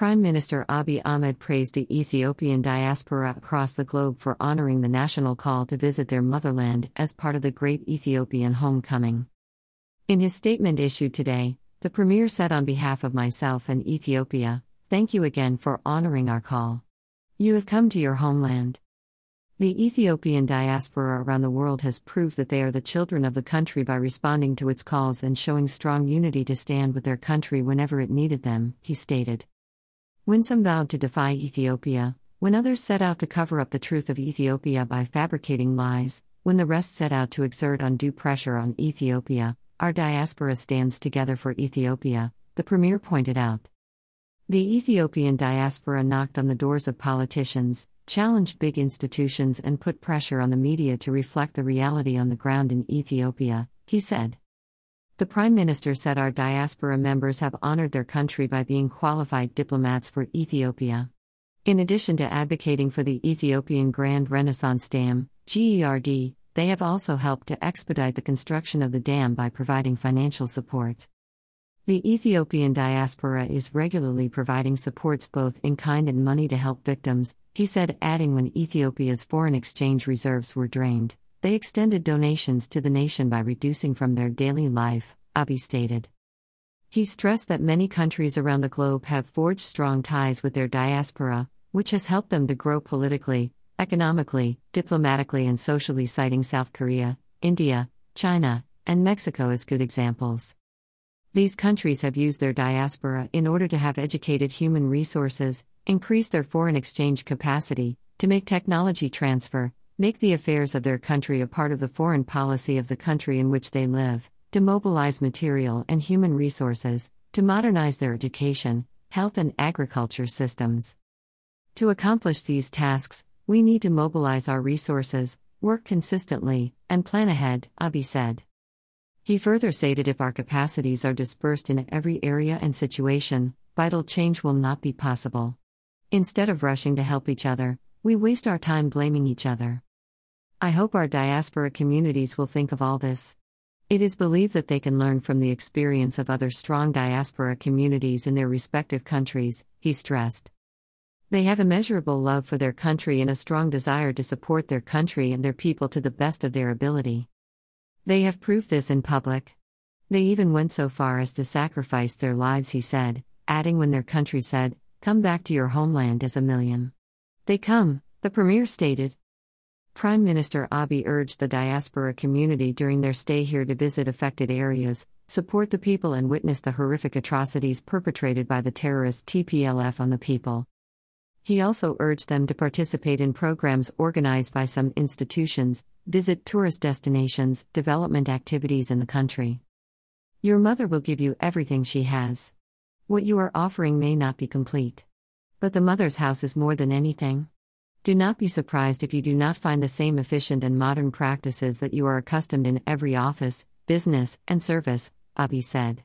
Prime Minister Abiy Ahmed praised the Ethiopian diaspora across the globe for honoring the national call to visit their motherland as part of the Great Ethiopian Homecoming. In his statement issued today, the Premier said on behalf of myself and Ethiopia, Thank you again for honoring our call. You have come to your homeland. The Ethiopian diaspora around the world has proved that they are the children of the country by responding to its calls and showing strong unity to stand with their country whenever it needed them, he stated. When some vowed to defy Ethiopia, when others set out to cover up the truth of Ethiopia by fabricating lies, when the rest set out to exert undue pressure on Ethiopia, our diaspora stands together for Ethiopia, the Premier pointed out. The Ethiopian diaspora knocked on the doors of politicians, challenged big institutions and put pressure on the media to reflect the reality on the ground in Ethiopia, he said. The Prime Minister said our diaspora members have honored their country by being qualified diplomats for Ethiopia. In addition to advocating for the Ethiopian Grand Renaissance Dam, GERD, they have also helped to expedite the construction of the dam by providing financial support. The Ethiopian diaspora is regularly providing supports both in kind and money to help victims, he said, adding when Ethiopia's foreign exchange reserves were drained, they extended donations to the nation by reducing from their daily life, Abiy stated. He stressed that many countries around the globe have forged strong ties with their diaspora, which has helped them to grow politically, economically, diplomatically, and socially, citing South Korea, India, China, and Mexico as good examples. These countries have used their diaspora in order to have educated human resources, increase their foreign exchange capacity, to make technology transfer, make the affairs of their country a part of the foreign policy of the country in which they live, to mobilize material and human resources, to modernize their education, health, and agriculture systems. To accomplish these tasks, we need to mobilize our resources, work consistently, and plan ahead, Abiy said. He further stated if our capacities are dispersed in every area and situation, vital change will not be possible. Instead of rushing to help each other, we waste our time blaming each other. I hope our diaspora communities will think of all this. It is believed that they can learn from the experience of other strong diaspora communities in their respective countries, he stressed. They have immeasurable love for their country and a strong desire to support their country and their people to the best of their ability. They have proved this in public. They even went so far as to sacrifice their lives, he said, adding when their country said, Come back to your homeland as a million. They come, the Premier stated. Prime Minister Abiy urged the diaspora community during their stay here to visit affected areas, support the people, and witness the horrific atrocities perpetrated by the terrorist TPLF on the people. He also urged them to participate in programs organized by some institutions, visit tourist destinations, development activities in the country. Your mother will give you everything she has. What you are offering may not be complete. But the mother's house is more than anything. Do not be surprised if you do not find the same efficient and modern practices that you are accustomed in every office, business, and service, Abiy said.